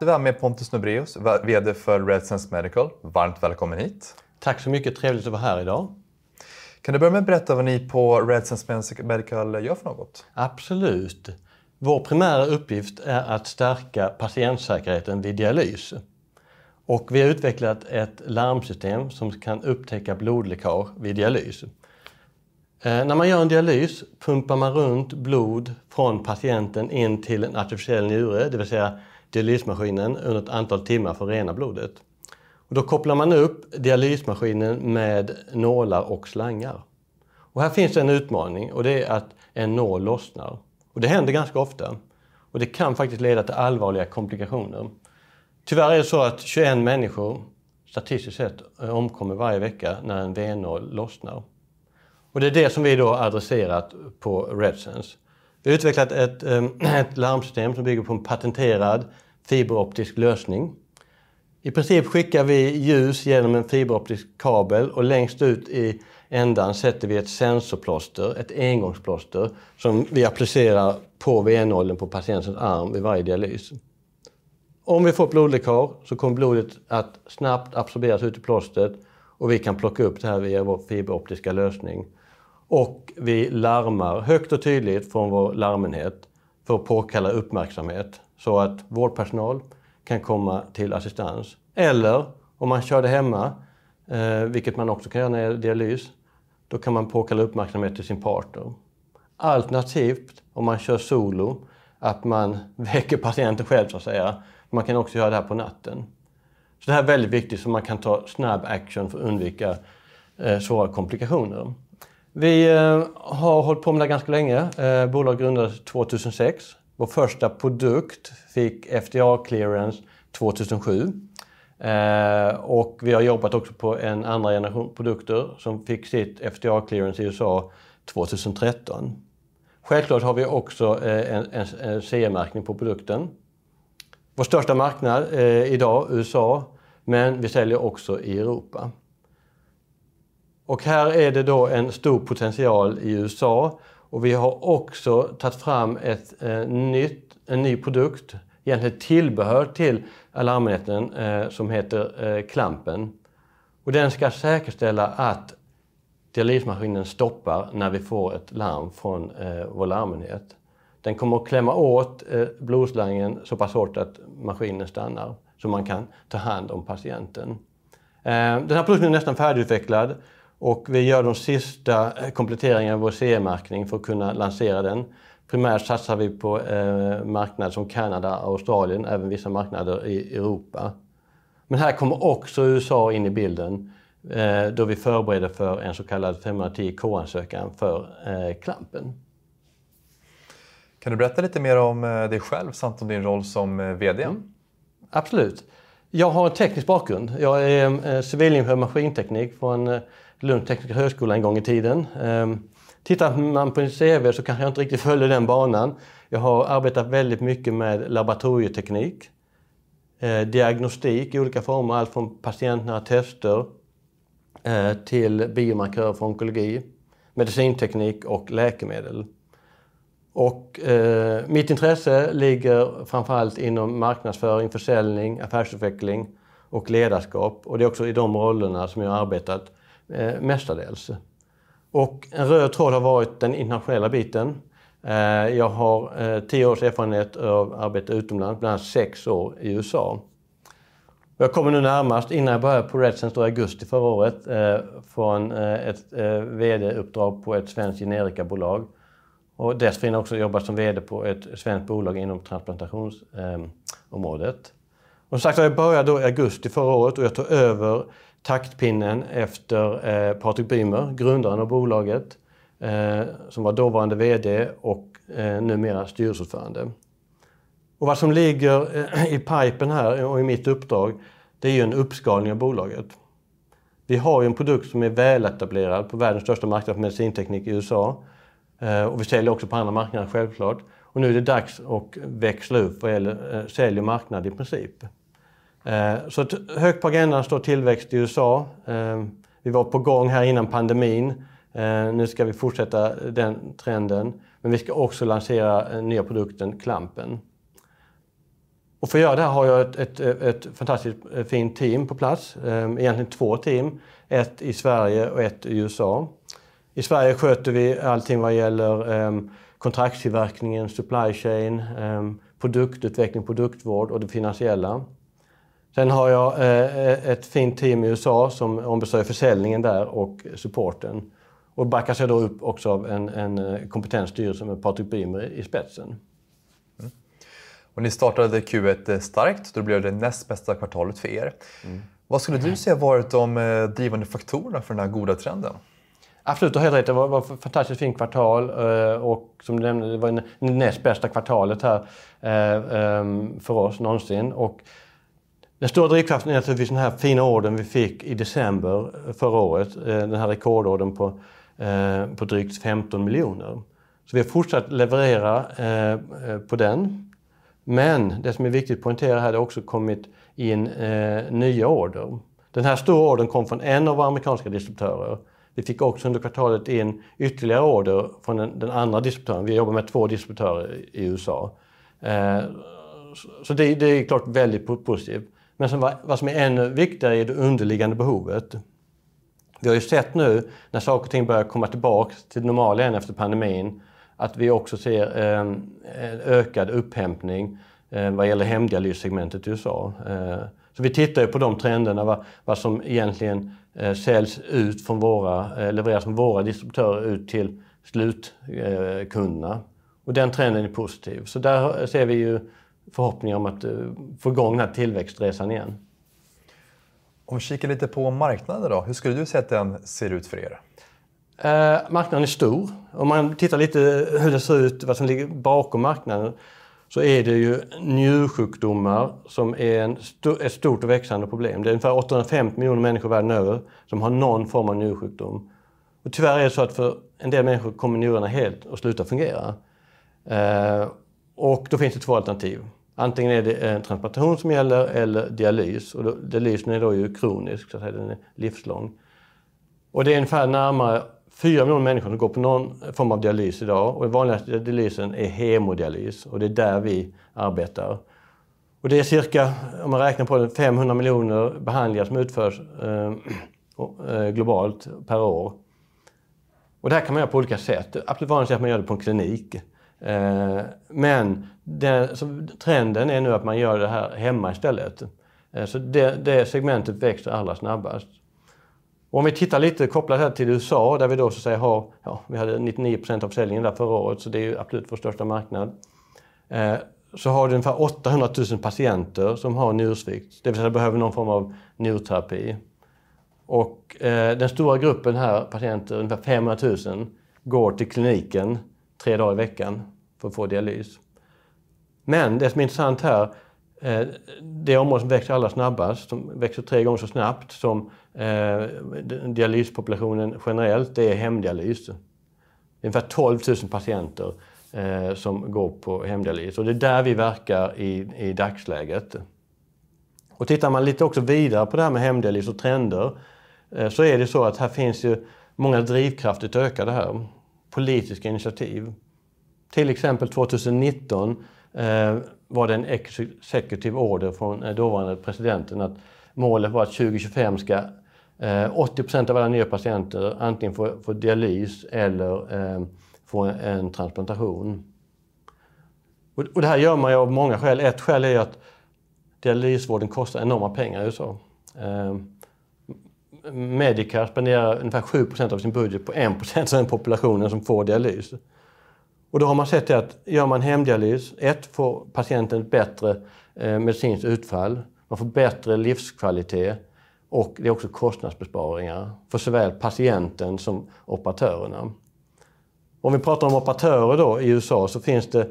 Vi har med Pontus Nobreus, VD för RedSense Medical. Varmt välkommen hit. Tack så mycket, trevligt att vara här idag. Kan du börja med att berätta vad ni på RedSense Medical gör för något? Absolut. Vår primära uppgift är att stärka patientsäkerheten vid dialys. Och vi har utvecklat ett larmsystem som kan upptäcka blodläckage vid dialys. Eh, när man gör en dialys pumpar man runt blod från patienten in till en artificiell njure, det vill säga dialysmaskinen, under ett antal timmar för att rena blodet. Och då kopplar man upp dialysmaskinen med nålar och slangar. Och här finns en utmaning och det är att en nål lossnar. Och det händer ganska ofta. Och det kan faktiskt leda till allvarliga komplikationer. Tyvärr är det så att 21 människor statistiskt sett eh, omkommer varje vecka när en venål lossnar. Och det är det som vi då har adresserat på RedSense. Vi har utvecklat ett, eh, ett larmsystem som bygger på en patenterad fiberoptisk lösning. I princip skickar vi ljus genom en fiberoptisk kabel och längst ut i ändan sätter vi ett sensorplåster, ett engångsplåster, som vi applicerar på venåldern på patientens arm vid varje dialys. Om vi får blodläckage så kommer blodet att snabbt absorberas ut i plåstret och vi kan plocka upp det här via vår fiberoptiska lösning. Och vi larmar högt och tydligt från vår larmenhet för att påkalla uppmärksamhet så att vårdpersonal kan komma till assistans. Eller om man kör det hemma, eh, vilket man också kan göra när det är dialys, då kan man påkalla uppmärksamhet till sin partner. Alternativt, om man kör solo, att man väcker patienten själv så att säga. Man kan också göra det här på natten. Så det här är väldigt viktigt så man kan ta snabb action för att undvika eh, svåra komplikationer. Vi eh, har hållit på med det här ganska länge. Eh, bolaget grundades 2006. Vår första produkt fick FDA-clearance 2007. Eh, och vi har jobbat också på en andra generation produkter som fick sitt FDA-clearance i USA 2013. Självklart har vi också eh, en, en, en CE-märkning på produkten. Vår största marknad eh, idag USA, men vi säljer också i Europa. Och här är det då en stor potential i USA och vi har också tagit fram ett eh, nytt, en ny produkt, egentligen tillbehör till alarmenheten eh, som heter eh, Klampen. Och den ska säkerställa att dialysmaskinen stoppar när vi får ett larm från eh, vår larmenhet. Den kommer att klämma åt eh, blodslangen så pass hårt att maskinen stannar så man kan ta hand om patienten. Eh, den här produkten är nästan färdigutvecklad och vi gör de sista eh, kompletteringarna i vår CE-märkning för att kunna lansera den. Primärt satsar vi på eh, marknader som Kanada och Australien, även vissa marknader i Europa. Men här kommer också USA in i bilden eh, då vi förbereder för en så kallad 510K-ansökan för eh, klampen. Kan du berätta lite mer om eh, dig själv samt om din roll som eh, VD? Mm. Absolut. Jag har en teknisk bakgrund. Jag är civilingenjör maskinteknik från Lunds tekniska högskola en gång i tiden. Ehm, tittar man på en CV så kanske jag inte riktigt följer den banan. Jag har arbetat väldigt mycket med laboratorieteknik, eh, diagnostik i olika former, allt från patientnära tester eh, till biomarkörer för onkologi, medicinteknik och läkemedel. Och, eh, mitt intresse ligger framförallt inom marknadsföring, försäljning, affärsutveckling och ledarskap. Och det är också i de rollerna som jag har arbetat eh, mestadels. Och en röd tråd har varit den internationella biten. Eh, jag har eh, tio års erfarenhet av arbete utomlands, bland annat sex år i USA. Jag kommer nu närmast, innan jag började på RedSense i augusti förra året, eh, från eh, ett eh, VD-uppdrag på ett svenskt generikabolag. Och dessförinnan också jobbat som VD på ett svenskt bolag inom transplantationsområdet. Eh, och som sagt, jag började då i augusti förra året och jag tog över taktpinnen efter eh, Patrik Bymer, grundaren av bolaget, eh, som var dåvarande VD och eh, numera styrelseordförande. Och vad som ligger eh, i pipen här och i mitt uppdrag, det är ju en uppskalning av bolaget. Vi har ju en produkt som är väletablerad på världens största marknad för medicinteknik i USA. Eh, och vi säljer också på andra marknader självklart. Och nu är det dags att växla upp vad gäller eh, sälj och marknad i princip. Eh, så högt på agendan står tillväxt i USA. Eh, vi var på gång här innan pandemin. Eh, nu ska vi fortsätta den trenden. Men vi ska också lansera nya produkten Klampen. Och för att göra det här har jag ett, ett, ett fantastiskt fint team på plats. Egentligen två team. Ett i Sverige och ett i USA. I Sverige sköter vi allting vad gäller ehm, kontraktstillverkningen, supply chain, ehm, produktutveckling, produktvård och det finansiella. Sen har jag eh, ett fint team i USA som ombesörjer försäljningen där och supporten. Och backas jag då upp också av en, en eh, kompetensstyrelse med Patrik Bymer i spetsen. Mm. Och ni startade Q1 eh, starkt, då blev det näst bästa kvartalet för er. Mm. Vad skulle du säga varit de drivande faktorerna för den här goda trenden? Absolut, du har helt rätt. Det var, var ett fantastiskt fint kvartal och som du nämnde, det var det näst bästa kvartalet här ehm, för oss någonsin. Och den stora drivkraften är naturligtvis den här fina orden vi fick i december eh, förra året. Eh, den här rekordorden på, eh, på drygt 15 miljoner. Så vi har fortsatt leverera på den. Men det som är viktigt att poängtera här, det har också kommit in nya order. Den här stora ordern kom från en av våra amerikanska distributörer. Vi fick också under kvartalet in ytterligare order från den, den andra distributören. Vi jobbar med två distributörer i USA. Så det, det är klart väldigt positivt. Men som, vad som är ännu viktigare är det underliggande behovet. Vi har ju sett nu när saker och ting börjar komma tillbaka till det normala igen efter pandemin att vi också ser eh, en ökad upphämtning eh, vad gäller hemdialyssegmentet i USA. Eh, så vi tittar ju på de trenderna, vad, vad som egentligen eh, säljs ut från våra, eh, levereras från våra distributörer ut till slutkunderna. Eh, och den trenden är positiv. Så där ser vi ju förhoppningar om att eh, få igång den här tillväxtresan igen. Om vi kikar lite på marknaden då, hur skulle du säga att den ser ut för er? Eh, marknaden är stor. Om man tittar lite hur det ser ut, vad som ligger bakom marknaden, så är det ju njursjukdomar som är en st ett stort och växande problem. Det är ungefär 850 miljoner människor världen över som har någon form av njursjukdom. Och tyvärr är det så att för en del människor kommer njurarna helt att sluta fungera. Eh, och då finns det två alternativ. Antingen är det en transplantation som gäller eller dialys. Och då, dialysen är då ju kronisk, så att säga, den är livslång. Och det är ungefär närmare 4 miljoner människor som går på någon form av dialys idag. Och den vanligaste dialysen är hemodialys och det är där vi arbetar. Och det är cirka, om man räknar på det, 500 miljoner behandlingar som utförs eh, eh, globalt per år. Och det här kan man göra på olika sätt. Absolut vanligast är att man gör det på en klinik. Eh, men det, trenden är nu att man gör det här hemma istället. Eh, så det, det segmentet växer allra snabbast. Och om vi tittar lite kopplat här till USA där vi då så att säga har, ja, vi hade 99% av försäljningen där förra året så det är ju absolut vår största marknad. Eh, så har du ungefär 800 000 patienter som har njursvikt, det vill säga behöver någon form av njurterapi. Och eh, den stora gruppen här patienter, ungefär 500 000, går till kliniken tre dagar i veckan för att få dialys. Men det som är intressant här, eh, det område som växer allra snabbast, som växer tre gånger så snabbt som eh, dialyspopulationen generellt, det är hemdialys. Det är ungefär 12 000 patienter eh, som går på hemdialys och det är där vi verkar i, i dagsläget. Och tittar man lite också vidare på det här med hemdialys och trender så är det så att här finns ju många drivkrafter att öka det här politiska initiativ. Till exempel 2019 eh, var det en executive order från eh, dåvarande presidenten att målet var att 2025 ska eh, 80 procent av alla nya patienter antingen få, få dialys eller eh, få en, en transplantation. Och, och, det här gör man ju av många skäl. Ett skäl är att dialysvården kostar enorma pengar i USA. Eh, Medicare spenderar ungefär 7% av sin budget på 1% av den populationen som får dialys. Och då har man sett att gör man hemdialys, ett får patienten ett bättre eh, medicinskt utfall, man får bättre livskvalitet och det är också kostnadsbesparingar för såväl patienten som operatörerna. Om vi pratar om operatörer då i USA så finns det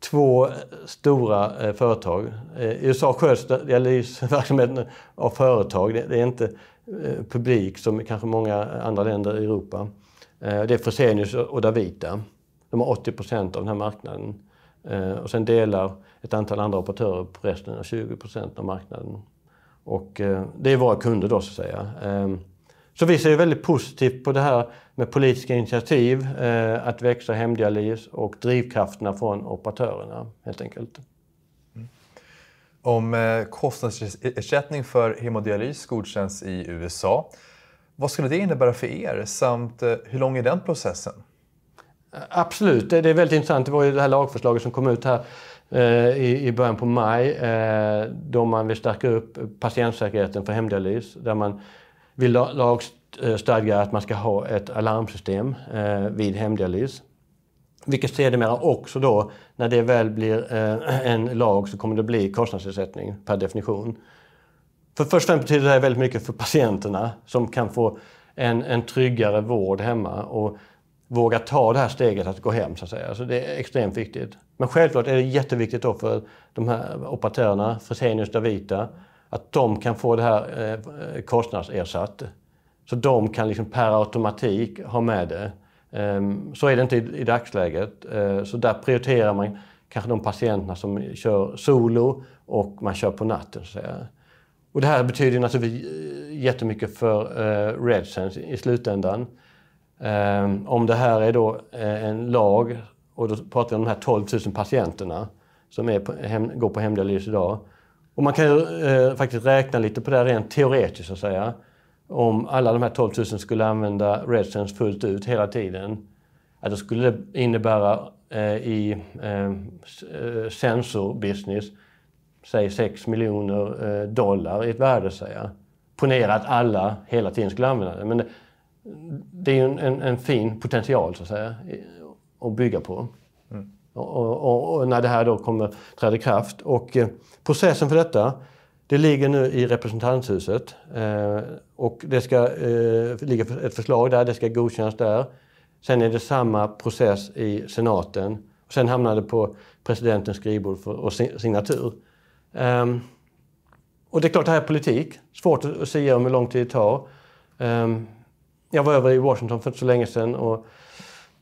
två eh, stora eh, företag. Eh, I USA sköts dialysverksamheten av företag. Det, det är inte Eh, publik som kanske många andra länder i Europa. Eh, det är Fresenius och Davita. De har 80 procent av den här marknaden. Eh, och sen delar ett antal andra operatörer på resten av 20 procent av marknaden. Och det är våra kunder då så att säga. Så vi ser väldigt positivt på det här med politiska initiativ, att växa hemdialys och drivkrafterna från operatörerna helt enkelt. Om eh, kostnadsersättning för hemodialys godkänns i USA, vad skulle det innebära för er samt eh, hur lång är den processen? Eh, absolut, det är väldigt intressant. Det var ju det här lagförslaget som kom ut här i början på maj då man vill stärka upp patientsäkerheten för hemdialys. Där man vill lagstadga att man ska ha ett alarmsystem vid hemdialys. Vilket sedermera också då, när det väl blir eh, en lag, så kommer det bli kostnadsersättning per definition. För först och främst betyder det här väldigt mycket för patienterna som kan få en, en tryggare vård hemma och våga ta det här steget att gå hem så att säga. Så det är extremt viktigt. Men självklart är det jätteviktigt då för de här operatörerna, Fresenius Davita, att de kan få det här eh, kostnadsersatt. Så de kan liksom per automatik ha med det. Ehm, så är det inte i dagsläget. Ehm, så där prioriterar man kanske de patienterna som kör solo och man kör på natten. Så Och det här betyder naturligtvis eh, jättemycket för eh, RedSense i slutändan. Ehm, om det här är då eh, en lag, och då pratar vi om de här 12 000 patienterna som är på, hem, går på hemdialys idag. Och man kan ju eh, faktiskt räkna lite på det rent teoretiskt så att säga om alla de här 12 000 skulle använda RedSense fullt ut hela tiden, ja, då skulle det innebära eh, i eh, sensorbusiness, säg 6 miljoner eh, dollar i ett värde. Säga. Ponera att alla hela tiden skulle använda det. Men det, det är ju en, en, en, fin potential så att säga att bygga på. Mm. Och, och, och, när det här då kommer träda i kraft. Och eh, processen för detta det ligger nu i representanthuset eh, och det ska eh, ligga ett förslag där, det ska godkännas där. Sen är det samma process i senaten. Och sen hamnar det på presidentens skrivbord för och signatur. Um, och det är klart, det här är politik. Svårt att säga om hur lång tid det tar. Um, jag var över i Washington för inte så länge sedan och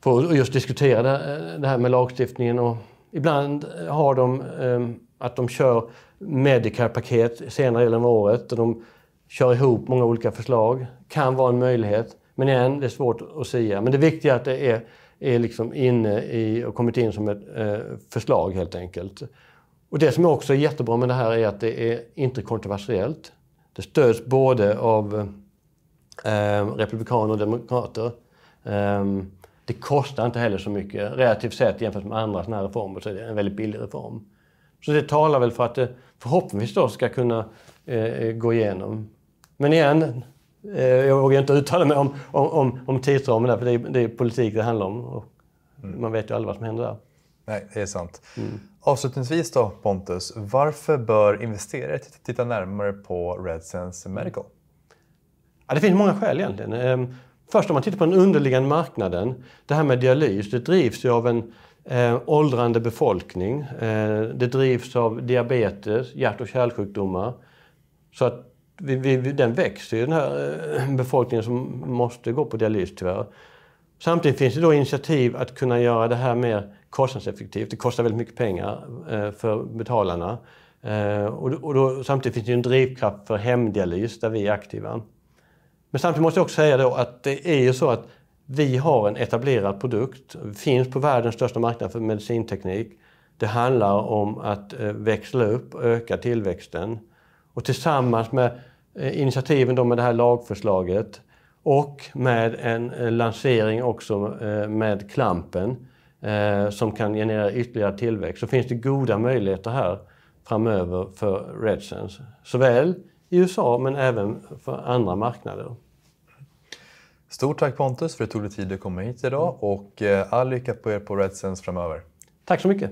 för att just diskutera eh, det, här med lagstiftningen. Och ibland har de um, att de kör Medicare-paket senare delen av året och de kör ihop många olika förslag. Kan vara en möjlighet. Men igen, det är svårt att säga. Men det viktiga är att det är, är liksom inne i och kommit in som ett eh, förslag helt enkelt. Och det som också är jättebra med det här är att det är inte kontroversiellt. Det stöds både av eh, republikaner och demokrater. Eh, det kostar inte heller så mycket relativt sett jämfört med andra sådana här reformer så är det en väldigt billig reform. Så det talar väl för att det förhoppningsvis då ska kunna eh, gå igenom. Men igen, eh, jag vågar inte uttala mig om, om, om tidsramen där, för det är, det är politik det handlar om. Och mm. Man vet ju aldrig vad som händer där. Nej, det är sant. Mm. Avslutningsvis då Pontus, varför bör investerare titta närmare på RedSense Medical? Ja, det finns många skäl egentligen. Ehm, först om man tittar på den underliggande marknaden. Det här med dialys, det drivs ju av en Eh, åldrande befolkning. Eh, det drivs av diabetes, hjärt och kärlsjukdomar. Så att vi, vi, den växer ju, den här eh, befolkningen som måste gå på dialys tyvärr. Samtidigt finns det då initiativ att kunna göra det här mer kostnadseffektivt. Det kostar väldigt mycket pengar eh, för betalarna. Eh, och, och då, samtidigt finns det en drivkraft för hemdialys där vi är aktiva. Men samtidigt måste jag också säga då att det är ju så att vi har en etablerad produkt, finns på världens största marknad för medicinteknik. Det handlar om att eh, växla upp och öka tillväxten. Och tillsammans med eh, initiativen då med det här lagförslaget och med en eh, lansering också med klampen som kan generera ytterligare tillväxt så finns det goda möjligheter här framöver för RedSense. Såväl i USA men även för andra marknader. Stort tack Pontus för att du tog dig tid att komma hit idag och eh, all lycka på er på RedSense framöver. Tack så mycket.